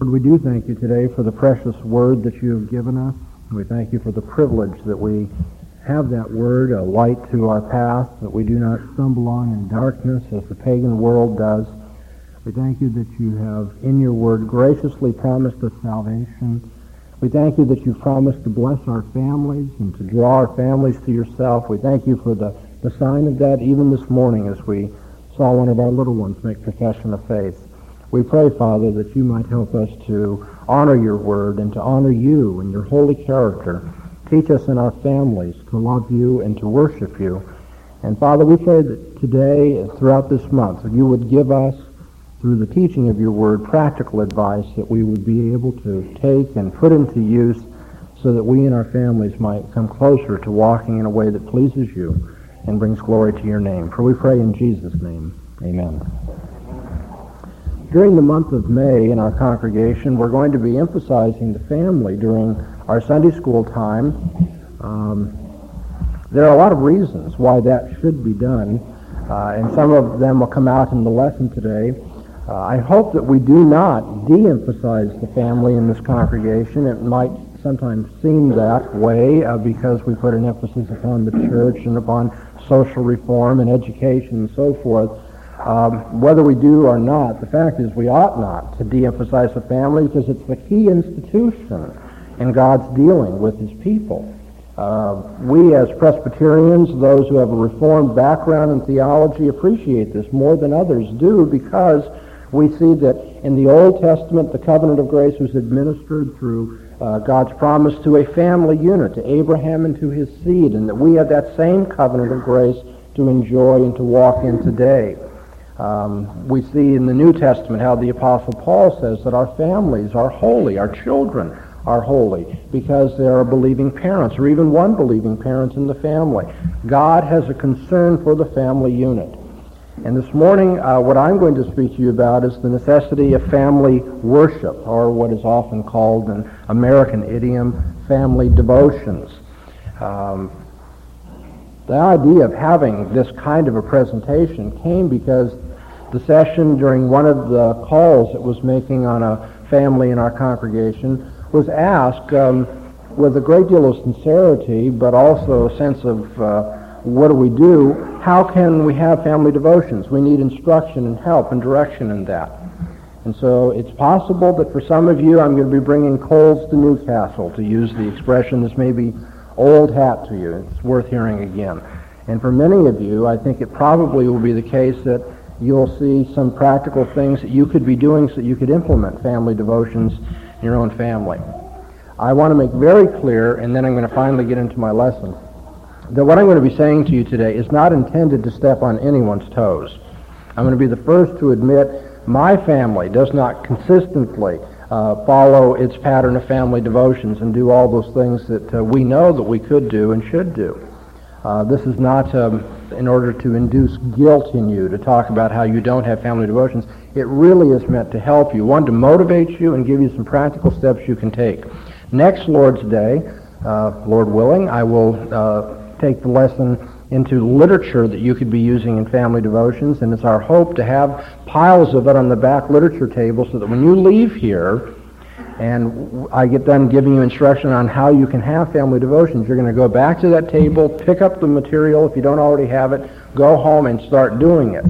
Lord, we do thank you today for the precious word that you have given us. We thank you for the privilege that we have that word, a light to our path, that we do not stumble on in darkness as the pagan world does. We thank you that you have, in your word, graciously promised us salvation. We thank you that you've promised to bless our families and to draw our families to yourself. We thank you for the, the sign of that even this morning as we saw one of our little ones make profession of faith. We pray, Father, that you might help us to honor your word and to honor you and your holy character. Teach us in our families to love you and to worship you. And Father, we pray that today and throughout this month that you would give us, through the teaching of your word, practical advice that we would be able to take and put into use so that we and our families might come closer to walking in a way that pleases you and brings glory to your name. For we pray in Jesus' name. Amen. During the month of May in our congregation, we're going to be emphasizing the family during our Sunday school time. Um, there are a lot of reasons why that should be done, uh, and some of them will come out in the lesson today. Uh, I hope that we do not de-emphasize the family in this congregation. It might sometimes seem that way uh, because we put an emphasis upon the church and upon social reform and education and so forth. Um, whether we do or not, the fact is we ought not to de-emphasize the family because it's the key institution in God's dealing with his people. Uh, we as Presbyterians, those who have a Reformed background in theology, appreciate this more than others do because we see that in the Old Testament the covenant of grace was administered through uh, God's promise to a family unit, to Abraham and to his seed, and that we have that same covenant of grace to enjoy and to walk in today. Um, we see in the New Testament how the Apostle Paul says that our families are holy, our children are holy, because there are believing parents, or even one believing parent in the family. God has a concern for the family unit. And this morning, uh, what I'm going to speak to you about is the necessity of family worship, or what is often called an American idiom, family devotions. Um, the idea of having this kind of a presentation came because the session during one of the calls it was making on a family in our congregation was asked um, with a great deal of sincerity, but also a sense of uh, what do we do? How can we have family devotions? We need instruction and help and direction in that. And so it's possible that for some of you, I'm going to be bringing coals to Newcastle, to use the expression. This may be old hat to you. It's worth hearing again. And for many of you, I think it probably will be the case that you'll see some practical things that you could be doing so that you could implement family devotions in your own family. I want to make very clear, and then I'm going to finally get into my lesson, that what I'm going to be saying to you today is not intended to step on anyone's toes. I'm going to be the first to admit my family does not consistently uh, follow its pattern of family devotions and do all those things that uh, we know that we could do and should do. Uh, this is not um, in order to induce guilt in you to talk about how you don't have family devotions. It really is meant to help you. One, to motivate you and give you some practical steps you can take. Next Lord's Day, uh, Lord willing, I will uh, take the lesson into literature that you could be using in family devotions, and it's our hope to have piles of it on the back literature table so that when you leave here, and I get done giving you instruction on how you can have family devotions. You're going to go back to that table, pick up the material if you don't already have it, go home and start doing it.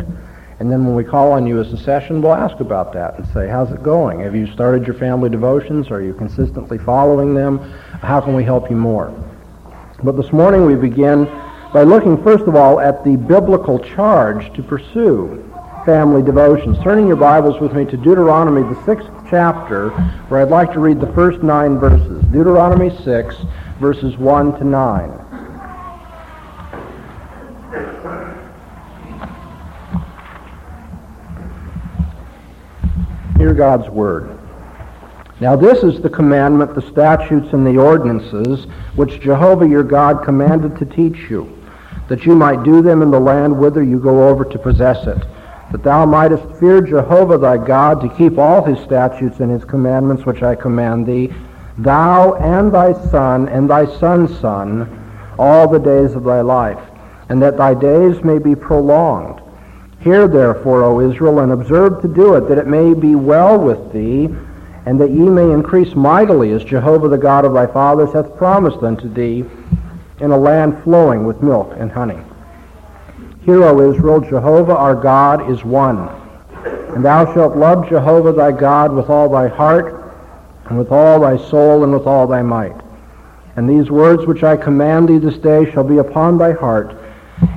And then when we call on you as a session, we'll ask about that and say, how's it going? Have you started your family devotions? Are you consistently following them? How can we help you more? But this morning we begin by looking, first of all, at the biblical charge to pursue family devotions. Turning your Bibles with me to Deuteronomy, the sixth chapter, where I'd like to read the first nine verses. Deuteronomy 6, verses 1 to 9. Hear God's word. Now this is the commandment, the statutes, and the ordinances which Jehovah your God commanded to teach you, that you might do them in the land whither you go over to possess it that thou mightest fear Jehovah thy God to keep all his statutes and his commandments which I command thee, thou and thy son and thy son's son, all the days of thy life, and that thy days may be prolonged. Hear therefore, O Israel, and observe to do it, that it may be well with thee, and that ye may increase mightily, as Jehovah the God of thy fathers hath promised unto thee, in a land flowing with milk and honey. Hear, O Israel, Jehovah our God is one. And thou shalt love Jehovah thy God with all thy heart, and with all thy soul, and with all thy might. And these words which I command thee this day shall be upon thy heart,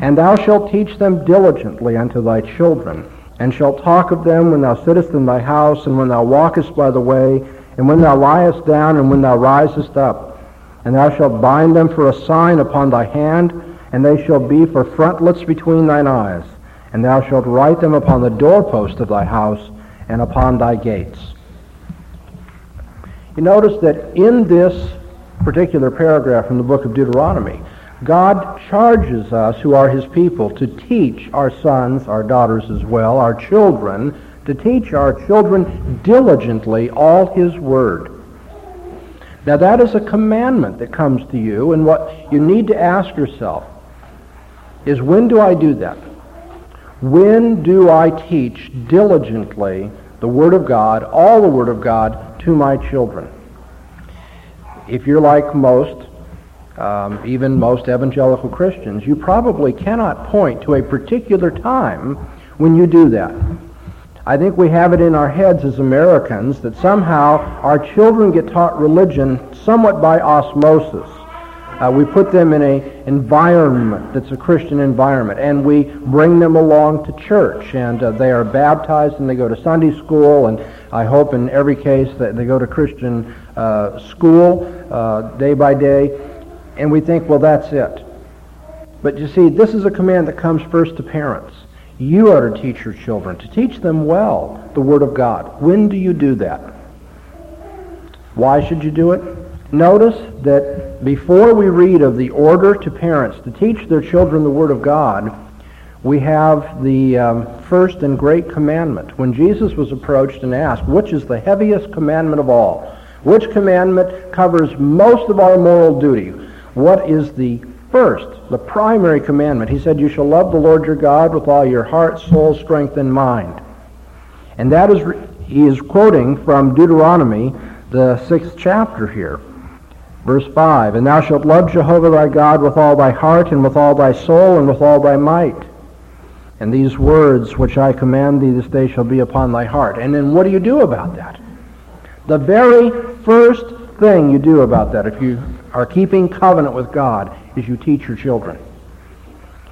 and thou shalt teach them diligently unto thy children, and shalt talk of them when thou sittest in thy house, and when thou walkest by the way, and when thou liest down, and when thou risest up. And thou shalt bind them for a sign upon thy hand, and they shall be for frontlets between thine eyes. And thou shalt write them upon the doorpost of thy house, and upon thy gates. You notice that in this particular paragraph from the book of Deuteronomy, God charges us, who are his people, to teach our sons, our daughters as well, our children, to teach our children diligently all his word. Now that is a commandment that comes to you, and what you need to ask yourself is when do I do that? When do I teach diligently the Word of God, all the Word of God, to my children? If you're like most, um, even most evangelical Christians, you probably cannot point to a particular time when you do that. I think we have it in our heads as Americans that somehow our children get taught religion somewhat by osmosis. Uh, we put them in an environment that's a Christian environment, and we bring them along to church, and uh, they are baptized, and they go to Sunday school, and I hope in every case that they go to Christian uh, school uh, day by day and we think, well, that's it. But you see, this is a command that comes first to parents. You are to teach your children, to teach them well the Word of God. When do you do that? Why should you do it? Notice that before we read of the order to parents to teach their children the Word of God, we have the um, first and great commandment. When Jesus was approached and asked, which is the heaviest commandment of all? Which commandment covers most of our moral duty? what is the first, the primary commandment. He said, You shall love the Lord your God with all your heart, soul, strength, and mind. And that is, he is quoting from Deuteronomy, the sixth chapter here. Verse 5, And thou shalt love Jehovah thy God with all thy heart, and with all thy soul, and with all thy might. And these words which I command thee this day shall be upon thy heart. And then what do you do about that? The very first thing you do about that, if you are keeping covenant with God, is you teach your children.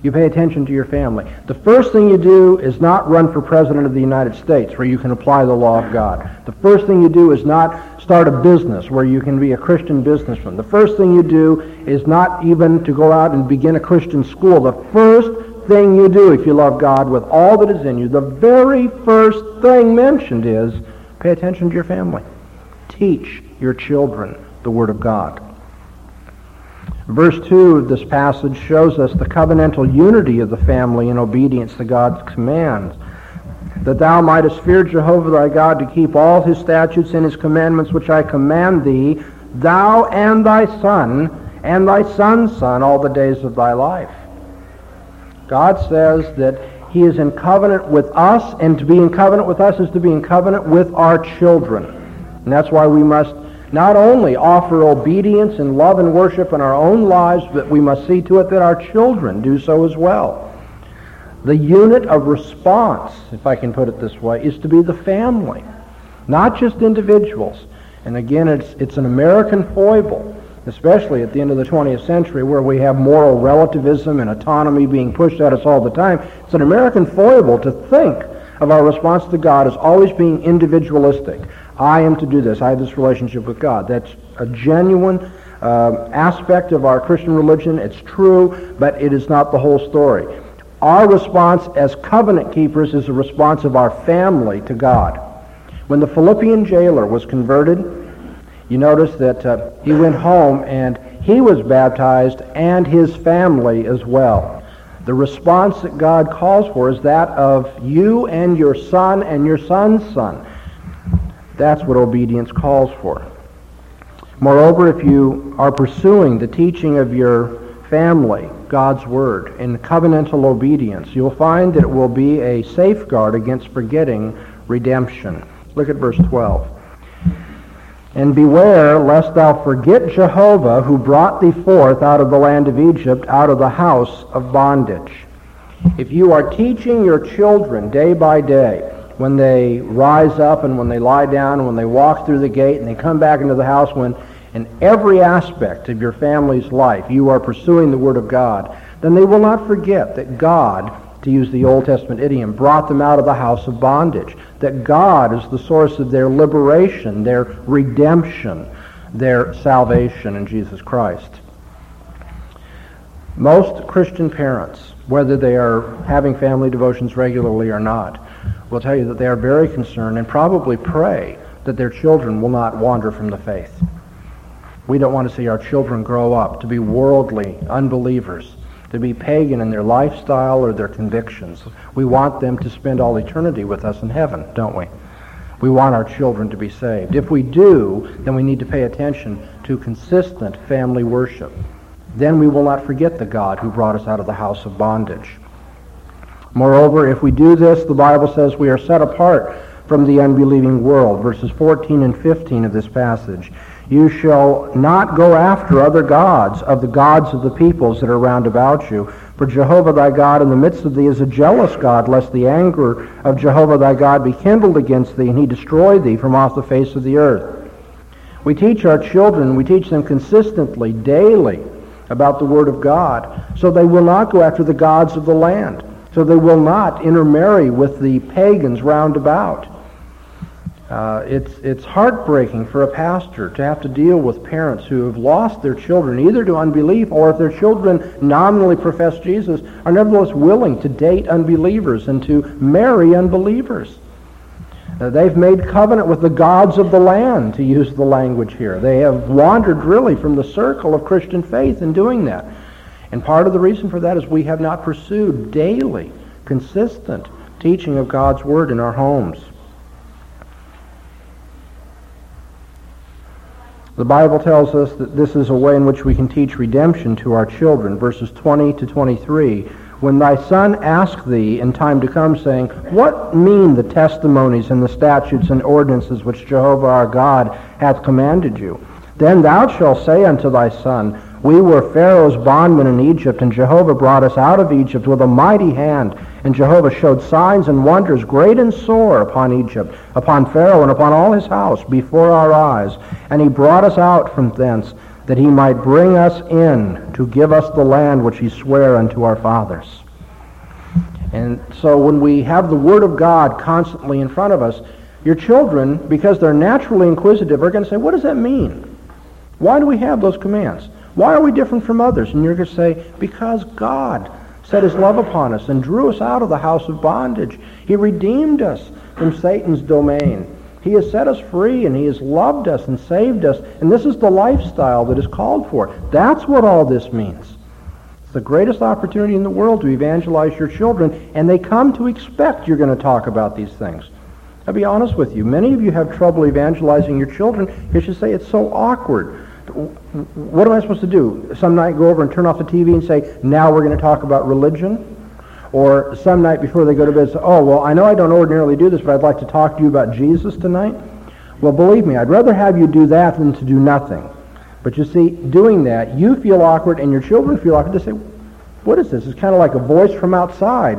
You pay attention to your family. The first thing you do is not run for president of the United States where you can apply the law of God. The first thing you do is not start a business where you can be a Christian businessman. The first thing you do is not even to go out and begin a Christian school. The first thing you do if you love God with all that is in you, the very first thing mentioned is pay attention to your family. Teach your children the Word of God. Verse 2 of this passage shows us the covenantal unity of the family in obedience to God's commands. That thou mightest fear Jehovah thy God to keep all his statutes and his commandments which I command thee, thou and thy son, and thy son's son, all the days of thy life. God says that he is in covenant with us, and to be in covenant with us is to be in covenant with our children. And that's why we must not only offer obedience and love and worship in our own lives, but we must see to it that our children do so as well. The unit of response, if I can put it this way, is to be the family, not just individuals. And again, it's, it's an American foible, especially at the end of the 20th century, where we have moral relativism and autonomy being pushed at us all the time. It's an American foible to think of our response to God as always being individualistic. I am to do this. I have this relationship with God. That's a genuine uh, aspect of our Christian religion. It's true, but it is not the whole story. Our response as covenant keepers is a response of our family to God. When the Philippian jailer was converted, you notice that uh, he went home and he was baptized and his family as well. The response that God calls for is that of you and your son and your son's son. That's what obedience calls for. Moreover, if you are pursuing the teaching of your family, God's Word, in covenantal obedience, you'll find that it will be a safeguard against forgetting redemption. Look at verse 12. And beware lest thou forget Jehovah who brought thee forth out of the land of Egypt, out of the house of bondage. If you are teaching your children day by day, when they rise up and when they lie down and when they walk through the gate and they come back into the house, when in every aspect of your family's life you are pursuing the Word of God, then they will not forget that God to use the Old Testament idiom, brought them out of the house of bondage. That God is the source of their liberation, their redemption, their salvation in Jesus Christ. Most Christian parents, whether they are having family devotions regularly or not, will tell you that they are very concerned and probably pray that their children will not wander from the faith. We don't want to see our children grow up to be worldly unbelievers to be pagan in their lifestyle or their convictions. We want them to spend all eternity with us in heaven, don't we? We want our children to be saved. If we do, then we need to pay attention to consistent family worship. Then we will not forget the God who brought us out of the house of bondage. Moreover, if we do this, the Bible says we are set apart from the unbelieving world. Verses 14 and 15 of this passage. You shall not go after other gods of the gods of the peoples that are round about you. For Jehovah thy God in the midst of thee is a jealous God, lest the anger of Jehovah thy God be kindled against thee, and he destroy thee from off the face of the earth. We teach our children, we teach them consistently, daily, about the Word of God, so they will not go after the gods of the land, so they will not intermarry with the pagans round about. Uh, it's, it's heartbreaking for a pastor to have to deal with parents who have lost their children either to unbelief or if their children nominally profess Jesus are nevertheless willing to date unbelievers and to marry unbelievers. Uh, they've made covenant with the gods of the land, to use the language here. They have wandered really from the circle of Christian faith in doing that. And part of the reason for that is we have not pursued daily, consistent teaching of God's Word in our homes. The Bible tells us that this is a way in which we can teach redemption to our children. Verses 20 to 23. When thy son ask thee in time to come, saying, What mean the testimonies and the statutes and ordinances which Jehovah our God hath commanded you? Then thou shalt say unto thy son, we were Pharaoh's bondmen in Egypt, and Jehovah brought us out of Egypt with a mighty hand. And Jehovah showed signs and wonders great and sore upon Egypt, upon Pharaoh and upon all his house before our eyes. And he brought us out from thence, that he might bring us in to give us the land which he sware unto our fathers. And so when we have the Word of God constantly in front of us, your children, because they're naturally inquisitive, are going to say, what does that mean? Why do we have those commands? Why are we different from others? And you're going to say, because God set his love upon us and drew us out of the house of bondage. He redeemed us from Satan's domain. He has set us free and he has loved us and saved us. And this is the lifestyle that is called for. That's what all this means. It's the greatest opportunity in the world to evangelize your children, and they come to expect you're going to talk about these things. I'll be honest with you. Many of you have trouble evangelizing your children because you say it's so awkward what am I supposed to do? Some night go over and turn off the TV and say, now we're going to talk about religion? Or some night before they go to bed say, oh, well, I know I don't ordinarily do this, but I'd like to talk to you about Jesus tonight? Well, believe me, I'd rather have you do that than to do nothing. But you see, doing that, you feel awkward and your children feel awkward. They say, what is this? It's kind of like a voice from outside.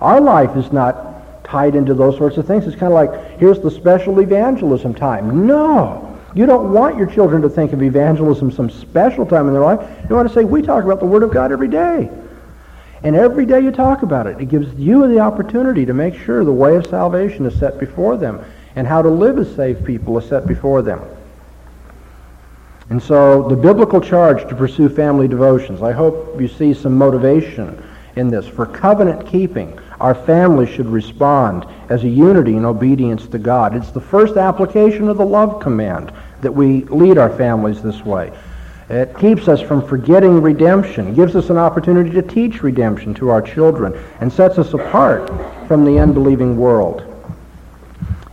Our life is not tied into those sorts of things. It's kind of like, here's the special evangelism time. No. You don't want your children to think of evangelism some special time in their life. You want to say, we talk about the Word of God every day. And every day you talk about it, it gives you the opportunity to make sure the way of salvation is set before them and how to live as saved people is set before them. And so the biblical charge to pursue family devotions, I hope you see some motivation in this. For covenant keeping, our family should respond as a unity in obedience to God. It's the first application of the love command that we lead our families this way. It keeps us from forgetting redemption, gives us an opportunity to teach redemption to our children, and sets us apart from the unbelieving world.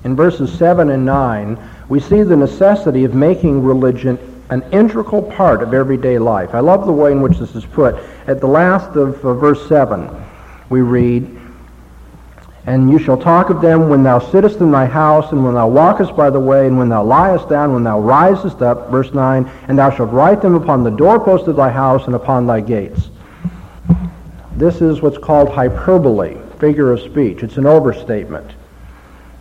In verses 7 and 9, we see the necessity of making religion an integral part of everyday life. I love the way in which this is put. At the last of uh, verse 7, we read, And you shall talk of them when thou sittest in thy house, and when thou walkest by the way, and when thou liest down, when thou risest up. Verse 9, and thou shalt write them upon the doorpost of thy house and upon thy gates. This is what's called hyperbole, figure of speech. It's an overstatement.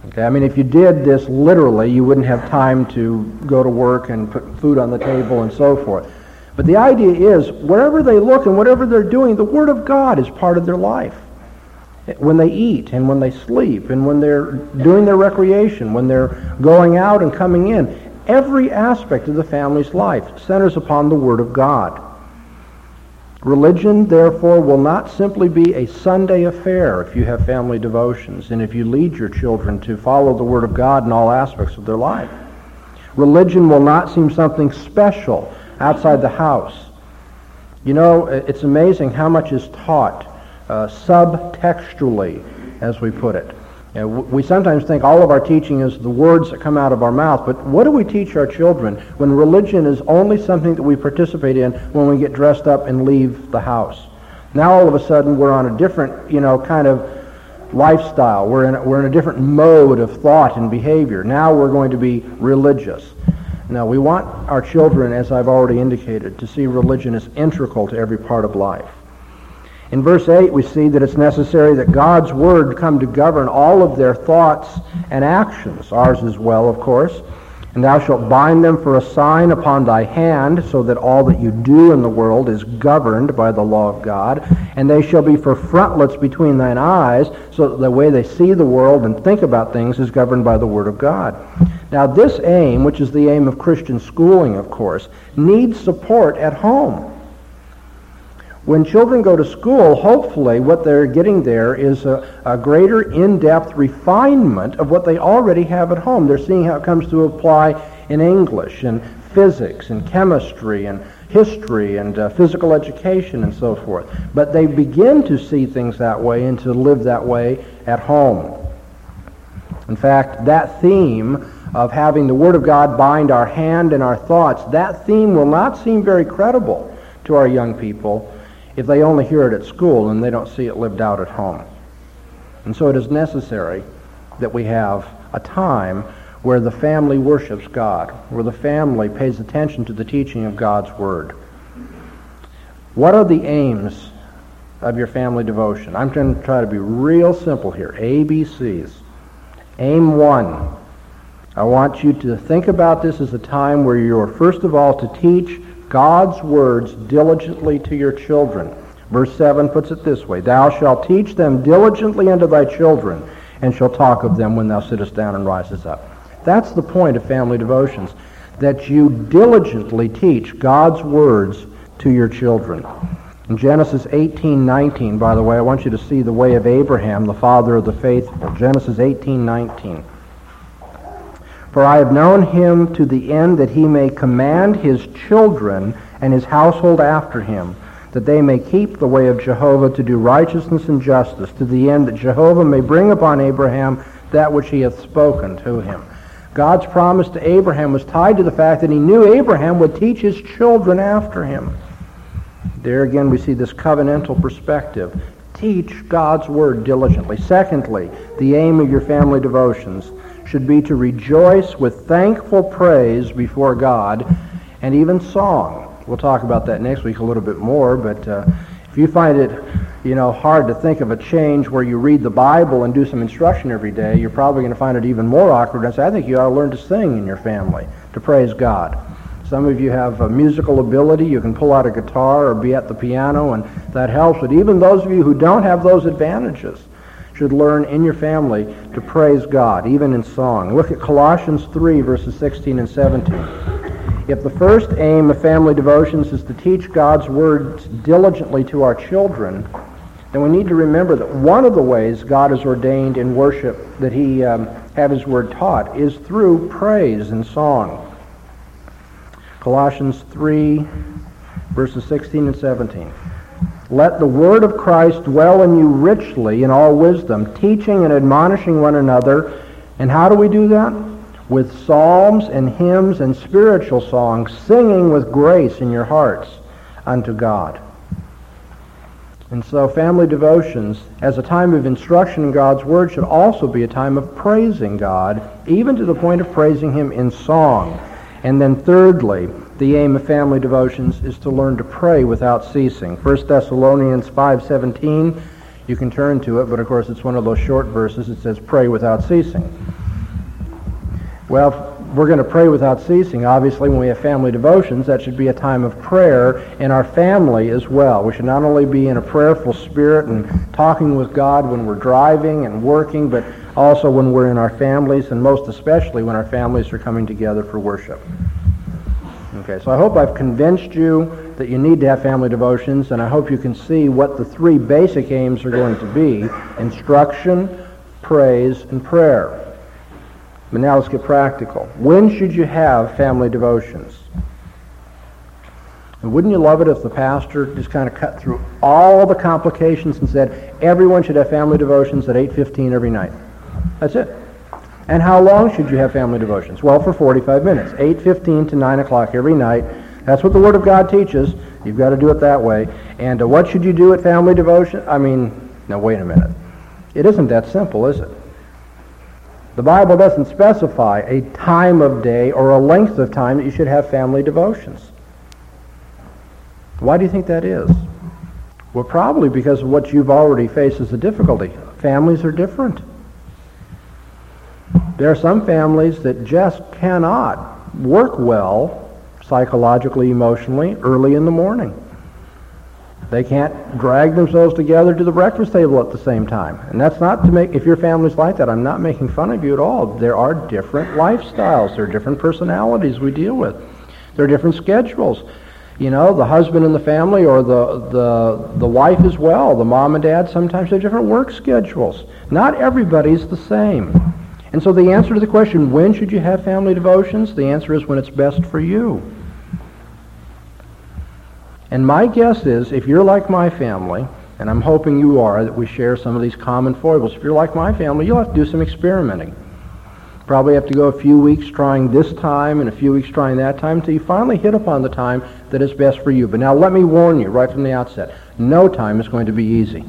Okay, I mean, if you did this literally, you wouldn't have time to go to work and put food on the table and so forth. But the idea is, wherever they look and whatever they're doing, the Word of God is part of their life. When they eat and when they sleep and when they're doing their recreation, when they're going out and coming in, every aspect of the family's life centers upon the Word of God. Religion, therefore, will not simply be a Sunday affair if you have family devotions and if you lead your children to follow the Word of God in all aspects of their life. Religion will not seem something special outside the house. You know, it's amazing how much is taught uh, subtextually, as we put it. We sometimes think all of our teaching is the words that come out of our mouth, but what do we teach our children when religion is only something that we participate in when we get dressed up and leave the house? Now all of a sudden we're on a different, you know, kind of lifestyle. We're in a, we're in a different mode of thought and behavior. Now we're going to be religious. Now we want our children, as I've already indicated, to see religion as integral to every part of life. In verse 8, we see that it's necessary that God's Word come to govern all of their thoughts and actions, ours as well, of course. And thou shalt bind them for a sign upon thy hand, so that all that you do in the world is governed by the law of God. And they shall be for frontlets between thine eyes, so that the way they see the world and think about things is governed by the Word of God. Now, this aim, which is the aim of Christian schooling, of course, needs support at home. When children go to school, hopefully what they're getting there is a, a, greater in-depth refinement of what they already have at home. They're seeing how it comes to apply in English and physics and chemistry and history and uh, physical education and so forth. But they begin to see things that way and to live that way at home. In fact, that theme of having the Word of God bind our hand and our thoughts, that theme will not seem very credible to our young people if they only hear it at school and they don't see it lived out at home. And so it is necessary that we have a time where the family worships God, where the family pays attention to the teaching of God's Word. What are the aims of your family devotion? I'm going to try to be real simple here. ABCs. Aim one. I want you to think about this as a time where you're first of all to teach God's words diligently to your children. Verse 7 puts it this way Thou shalt teach them diligently unto thy children, and shalt talk of them when thou sittest down and risest up. That's the point of family devotions, that you diligently teach God's words to your children. In Genesis 18:19, by the way, I want you to see the way of Abraham, the father of the faithful. Genesis 18:19. For I have known him to the end that he may command his children and his household after him, that they may keep the way of Jehovah to do righteousness and justice, to the end that Jehovah may bring upon Abraham that which he hath spoken to him. God's promise to Abraham was tied to the fact that he knew Abraham would teach his children after him. There again we see this covenantal perspective. Teach God's word diligently. Secondly, the aim of your family devotions should be to rejoice with thankful praise before God and even song. We'll talk about that next week a little bit more, but uh, if you find it, you know, hard to think of a change where you read the Bible and do some instruction every day, you're probably going to find it even more awkward and say, I think you ought to learn to sing in your family, to praise God. Some of you have a musical ability. You can pull out a guitar or be at the piano, and that helps. But even those of you who don't have those advantages, should learn in your family to praise God, even in song. Look at Colossians 3, verses 16 and 17. If the first aim of family devotions is to teach God's words diligently to our children, then we need to remember that one of the ways God has ordained in worship that he um, have his word taught is through praise and song. Colossians 3, verses 16 and 17. Let the word of Christ dwell in you richly in all wisdom, teaching and admonishing one another. And how do we do that? With psalms and hymns and spiritual songs, singing with grace in your hearts unto God. And so family devotions, as a time of instruction in God's Word, should also be a time of praising God, even to the point of praising Him in song. And then thirdly, the aim of family devotions is to learn to pray without ceasing. 1 Thessalonians 5.17, you can turn to it, but of course it's one of those short verses. It says, pray without ceasing. Well, we're going to pray without ceasing. Obviously, when we have family devotions, that should be a time of prayer in our family as well. We should not only be in a prayerful spirit and talking with God when we're driving and working, but also when we're in our families, and most especially when our families are coming together for worship. Okay, so I hope I've convinced you that you need to have family devotions, and I hope you can see what the three basic aims are going to be instruction, praise, and prayer. But now let's get practical. When should you have family devotions? And wouldn't you love it if the pastor just kind of cut through all the complications and said everyone should have family devotions at 8.15 every night? That's it. And how long should you have family devotions? Well, for 45 minutes. 8.15 to 9 o'clock every night. That's what the Word of God teaches. You've got to do it that way. And uh, what should you do at family devotion? I mean, now wait a minute. It isn't that simple, is it? The Bible doesn't specify a time of day or a length of time that you should have family devotions. Why do you think that is? Well, probably because of what you've already faced as a difficulty. Families are different. There are some families that just cannot work well psychologically, emotionally, early in the morning. They can't drag themselves together to the breakfast table at the same time. And that's not to make, if your family's like that, I'm not making fun of you at all. There are different lifestyles. There are different personalities we deal with. There are different schedules. You know, the husband and the family or the, the, the wife as well, the mom and dad, sometimes have different work schedules. Not everybody's the same. And so the answer to the question, when should you have family devotions? The answer is when it's best for you. And my guess is, if you're like my family, and I'm hoping you are, that we share some of these common foibles. If you're like my family, you'll have to do some experimenting. Probably have to go a few weeks trying this time and a few weeks trying that time until you finally hit upon the time that is best for you. But now let me warn you right from the outset, no time is going to be easy.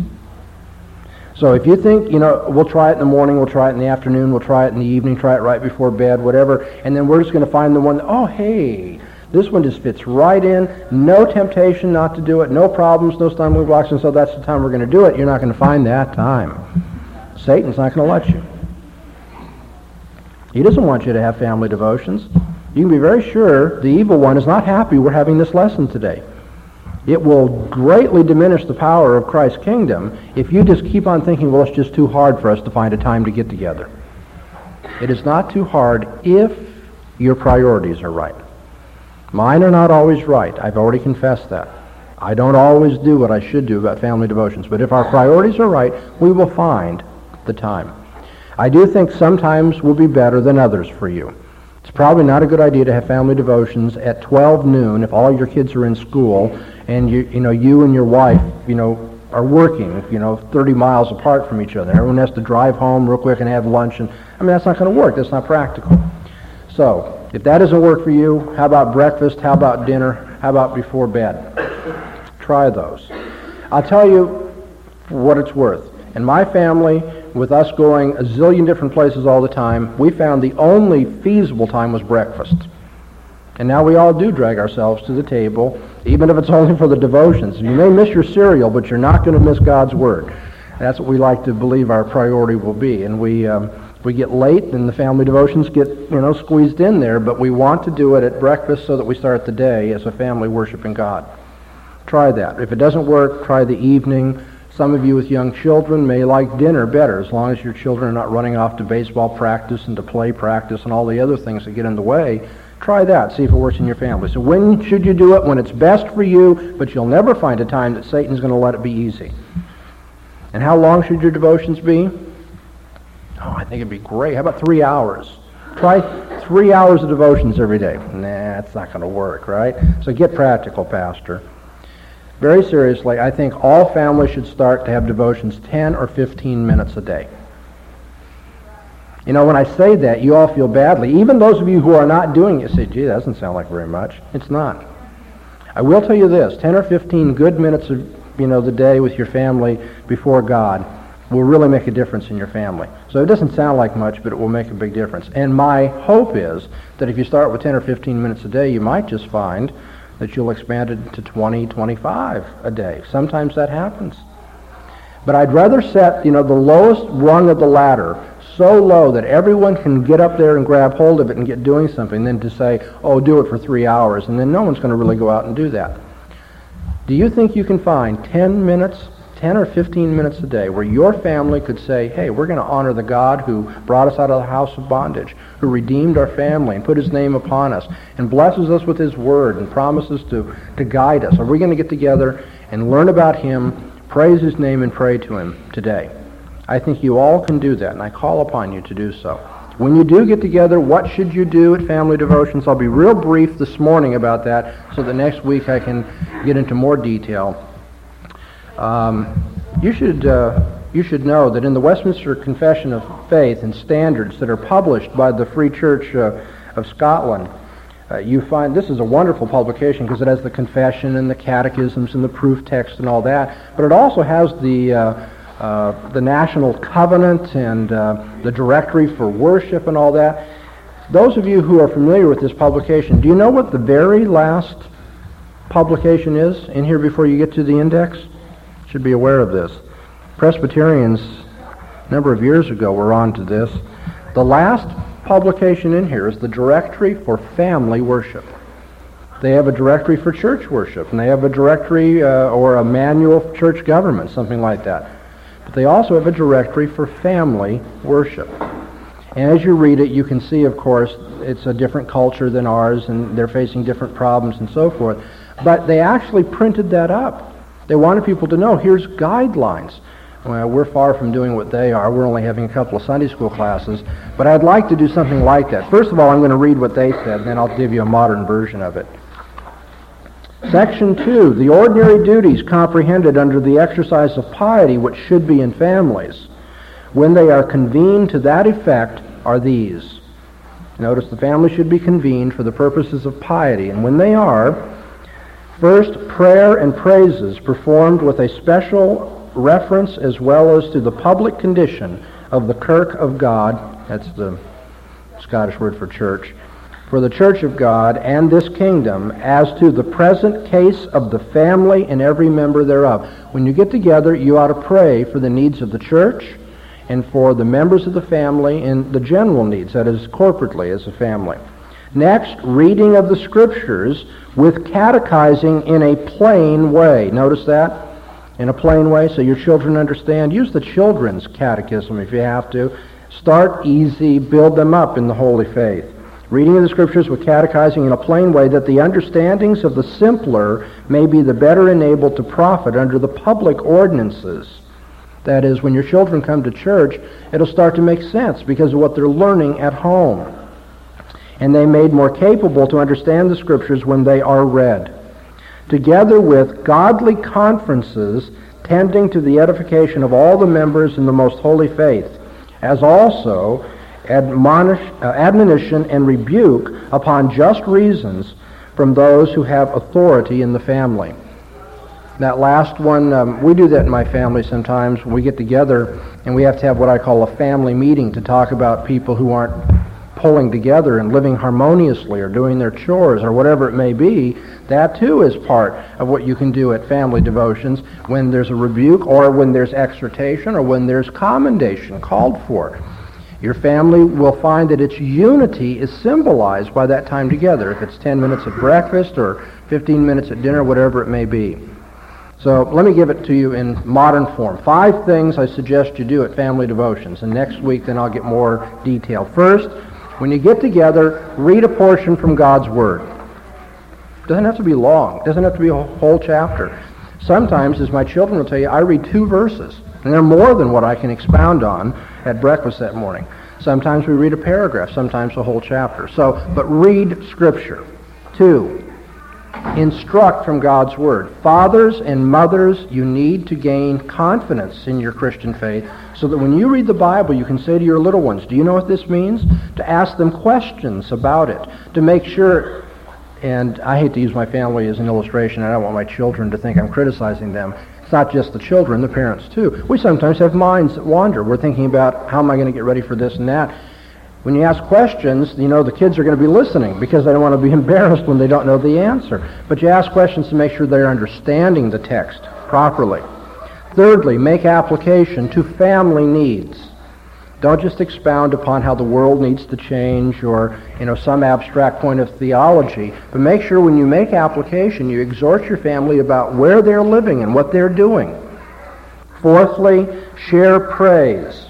So if you think, you know, we'll try it in the morning, we'll try it in the afternoon, we'll try it in the evening, try it right before bed, whatever, and then we're just going to find the one, oh, hey, this one just fits right in. No temptation not to do it. No problems, no stumbling blocks. And so that's the time we're going to do it. You're not going to find that time. Satan's not going to let you. He doesn't want you to have family devotions. You can be very sure the evil one is not happy we're having this lesson today. It will greatly diminish the power of Christ's kingdom if you just keep on thinking, well, it's just too hard for us to find a time to get together. It is not too hard if your priorities are right. Mine are not always right. I've already confessed that. I don't always do what I should do about family devotions. But if our priorities are right, we will find the time. I do think sometimes will be better than others for you. Probably not a good idea to have family devotions at 12 noon if all your kids are in school and you, you know, you and your wife, you know, are working, you know, 30 miles apart from each other. Everyone has to drive home real quick and have lunch. And I mean, that's not going to work. That's not practical. So if that doesn't work for you, how about breakfast? How about dinner? How about before bed? Try those. I'll tell you what it's worth. In my family, with us going a zillion different places all the time, we found the only feasible time was breakfast. And now we all do drag ourselves to the table, even if it's only for the devotions. You may miss your cereal, but you're not going to miss God's Word. That's what we like to believe our priority will be. And we, um, we get late and the family devotions get, you know, squeezed in there, but we want to do it at breakfast so that we start the day as a family worshiping God. Try that. If it doesn't work, try the evening. Some of you with young children may like dinner better as long as your children are not running off to baseball practice and to play practice and all the other things that get in the way. Try that. See if it works in your family. So when should you do it? When it's best for you, but you'll never find a time that Satan's going to let it be easy. And how long should your devotions be? Oh, I think it'd be great. How about three hours? Try three hours of devotions every day. Nah, that's not going to work, right? So get practical, Pastor. Very seriously, I think all families should start to have devotions 10 or 15 minutes a day. You know, when I say that, you all feel badly. Even those of you who are not doing it say, gee, that doesn't sound like very much. It's not. I will tell you this, 10 or 15 good minutes of you know, the day with your family before God will really make a difference in your family. So it doesn't sound like much, but it will make a big difference. And my hope is that if you start with 10 or 15 minutes a day, you might just find that you'll expand it to 20, 25 a day. Sometimes that happens. But I'd rather set, you know, the lowest rung of the ladder so low that everyone can get up there and grab hold of it and get doing something than to say, oh, do it for three hours, and then no one's going to really go out and do that. Do you think you can find 10 minutes 10 or 15 minutes a day where your family could say, hey, we're going to honor the God who brought us out of the house of bondage, who redeemed our family and put his name upon us and blesses us with his word and promises to, to guide us. Are we going to get together and learn about him, praise his name, and pray to him today? I think you all can do that, and I call upon you to do so. When you do get together, what should you do at family devotions? I'll be real brief this morning about that so that next week I can get into more detail. Um, you should uh, you should know that in the Westminster Confession of Faith and standards that are published by the Free Church uh, of Scotland, uh, you find this is a wonderful publication because it has the confession and the catechisms and the proof text and all that, but it also has the uh, uh, the national covenant and uh, the directory for worship and all that. Those of you who are familiar with this publication, do you know what the very last publication is in here before you get to the index? Should be aware of this. Presbyterians, a number of years ago, were on to this. The last publication in here is the Directory for Family Worship. They have a directory for church worship, and they have a directory uh, or a manual for church government, something like that. But they also have a directory for family worship. And as you read it, you can see, of course, it's a different culture than ours, and they're facing different problems and so forth. But they actually printed that up they wanted people to know here's guidelines. Well, we're far from doing what they are. We're only having a couple of Sunday school classes. But I'd like to do something like that. First of all, I'm going to read what they said, and then I'll give you a modern version of it. Section 2, the ordinary duties comprehended under the exercise of piety which should be in families, when they are convened to that effect, are these. Notice the family should be convened for the purposes of piety, and when they are, First, prayer and praises performed with a special reference as well as to the public condition of the Kirk of God, that's the Scottish word for church, for the church of God and this kingdom as to the present case of the family and every member thereof. When you get together, you ought to pray for the needs of the church and for the members of the family and the general needs, that is, corporately as a family. Next, reading of the scriptures with catechizing in a plain way. Notice that? In a plain way, so your children understand. Use the children's catechism if you have to. Start easy, build them up in the holy faith. Reading of the scriptures with catechizing in a plain way that the understandings of the simpler may be the better enabled to profit under the public ordinances. That is, when your children come to church, it'll start to make sense because of what they're learning at home and they made more capable to understand the Scriptures when they are read, together with godly conferences tending to the edification of all the members in the most holy faith, as also admonish, uh, admonition and rebuke upon just reasons from those who have authority in the family. That last one, um, we do that in my family sometimes. We get together and we have to have what I call a family meeting to talk about people who aren't pulling together and living harmoniously or doing their chores or whatever it may be, that too is part of what you can do at family devotions when there's a rebuke or when there's exhortation or when there's commendation called for. Your family will find that its unity is symbolized by that time together, if it's 10 minutes at breakfast or 15 minutes at dinner, whatever it may be. So let me give it to you in modern form. Five things I suggest you do at family devotions. And next week, then I'll get more detail. First, when you get together, read a portion from God's Word. Doesn't have to be long. Doesn't have to be a whole chapter. Sometimes, as my children will tell you, I read two verses, and they're more than what I can expound on at breakfast that morning. Sometimes we read a paragraph, sometimes a whole chapter. So, but read Scripture. Two, instruct from God's Word. Fathers and mothers, you need to gain confidence in your Christian faith so that when you read the Bible, you can say to your little ones, Do you know what this means? To ask them questions about it, to make sure. And I hate to use my family as an illustration. I don't want my children to think I'm criticizing them. It's not just the children, the parents too. We sometimes have minds that wander. We're thinking about how am I going to get ready for this and that. When you ask questions, you know the kids are going to be listening because they don't want to be embarrassed when they don't know the answer. But you ask questions to make sure they're understanding the text properly. Thirdly, make application to family needs. Don't just expound upon how the world needs to change or you know some abstract point of theology, but make sure when you make application you exhort your family about where they're living and what they're doing. Fourthly, share praise.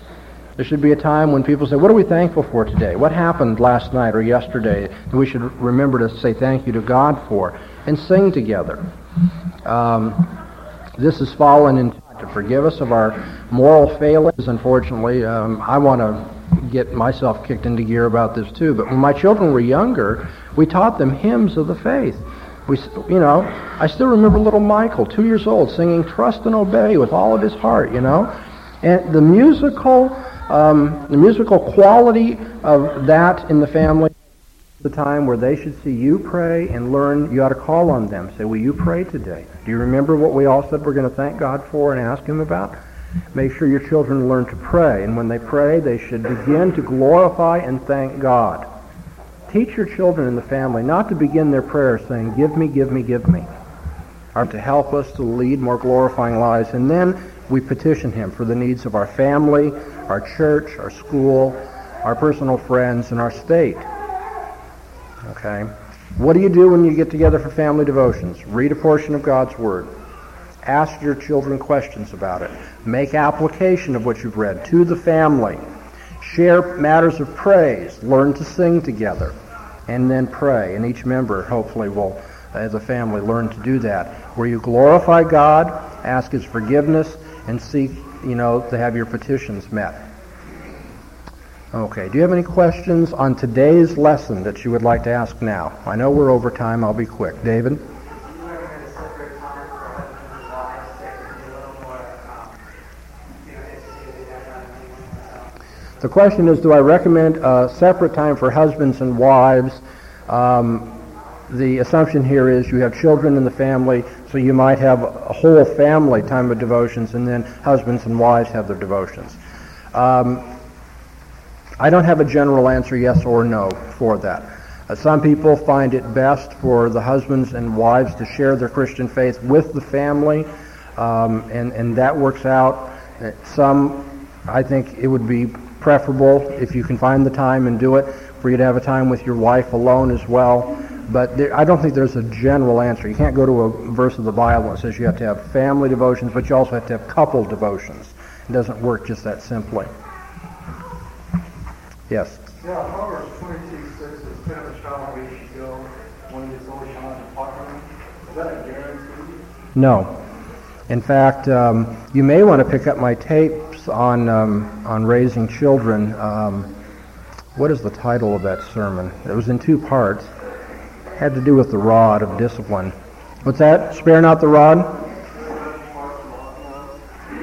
There should be a time when people say, what are we thankful for today? What happened last night or yesterday that we should remember to say thank you to God for? And sing together. Um, this has fallen into to forgive us of our moral failings. Unfortunately, um, I want to get myself kicked into gear about this too. But when my children were younger, we taught them hymns of the faith. We, you know, I still remember little Michael, two years old, singing "Trust and Obey" with all of his heart. You know, and the musical um, the musical quality of that in the family the time where they should see you pray and learn you ought to call on them. Say will you pray today? Do you remember what we all said we're going to thank god for and ask him about? Make sure your children learn to pray and when they pray they should begin to glorify and thank god. Teach your children in the family not to begin their prayers saying give me give me give me or to help us to lead more glorifying lives. And then we petition him for the needs of our family, our church, our school, our personal friends, and our state. Okay? What do you do when you get together for family devotions? Read a portion of God's Word. Ask your children questions about it. Make application of what you've read to the family. Share matters of praise. Learn to sing together. And then pray. And each member, hopefully, will, as a family, learn to do that. Where you glorify God, ask His forgiveness, and seek, you know, to have your petitions met. Okay, do you have any questions on today's lesson that you would like to ask now? I know we're over time. I'll be quick. David? The question is, do I recommend a separate time for husbands and wives? Um, the assumption here is you have children in the family, so you might have a whole family time of devotions, and then husbands and wives have their devotions. Um, I don't have a general answer, yes or no, for that. Uh, some people find it best for the husbands and wives to share their Christian faith with the family, um, and, and that works out. Uh, some, I think it would be preferable if you can find the time and do it for you to have a time with your wife alone as well. But there, I don't think there's a general answer. You can't go to a verse of the Bible that says you have to have family devotions, but you also have to have couple devotions. It doesn't work just that simply. Yes? Yeah, Proverbs 22 says that kind of a child you go when he always on the. Is that a guarantee? No. In fact, um, you may want to pick up my tapes on um, on raising children. Um, what is the title of that sermon? It was in two parts It had to do with the rod of discipline. What's that? Spare not the rod?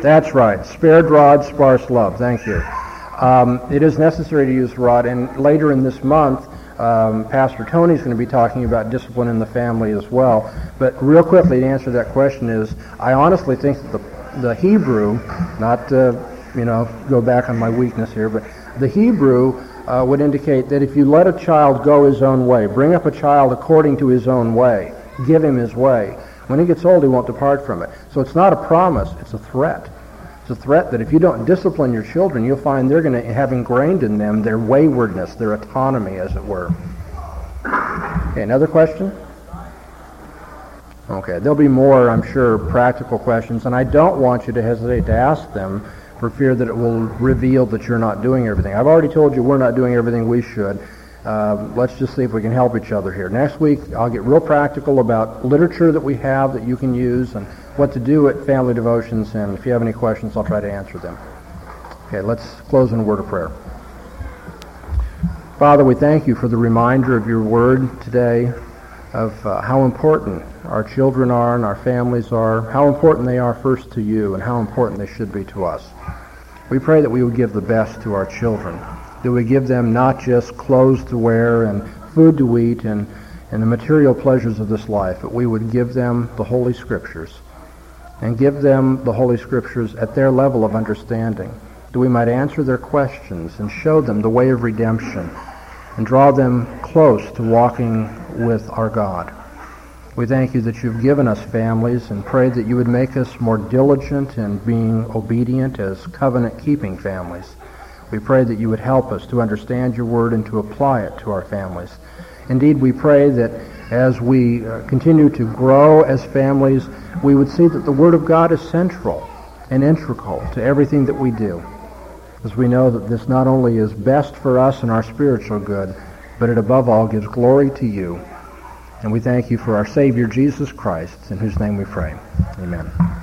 That's right. Spared rod, sparse love. Thank you. Um, it is necessary to use rod, and later in this month, um, Pastor Tony is going to be talking about discipline in the family as well. But real quickly, to answer that question is, I honestly think that the, the Hebrew, not to, you know, go back on my weakness here, but the Hebrew uh, would indicate that if you let a child go his own way, bring up a child according to his own way, give him his way, when he gets old, he won't depart from it. So it's not a promise, it's a threat. It's a threat that if you don't discipline your children, you'll find they're going to have ingrained in them their waywardness, their autonomy, as it were. Okay, another question? Okay, there'll be more, I'm sure, practical questions, and I don't want you to hesitate to ask them for fear that it will reveal that you're not doing everything. I've already told you we're not doing everything we should. Uh, let's just see if we can help each other here. Next week, I'll get real practical about literature that we have that you can use and what to do at family devotions. And if you have any questions, I'll try to answer them. Okay, let's close in a word of prayer. Father, we thank you for the reminder of your word today of uh, how important our children are and our families are, how important they are first to you, and how important they should be to us. We pray that we would give the best to our children, that we give them not just clothes to wear and food to eat and, and the material pleasures of this life, but we would give them the Holy Scriptures. And give them the Holy Scriptures at their level of understanding, that we might answer their questions and show them the way of redemption and draw them close to walking with our God. We thank you that you've given us families and pray that you would make us more diligent in being obedient as covenant-keeping families. We pray that you would help us to understand your word and to apply it to our families. Indeed, we pray that as we uh, continue to grow as families, we would see that the Word of God is central and integral to everything that we do. As we know that this not only is best for us and our spiritual good, but it above all gives glory to you. And we thank you for our Savior, Jesus Christ, in whose name we pray. Amen.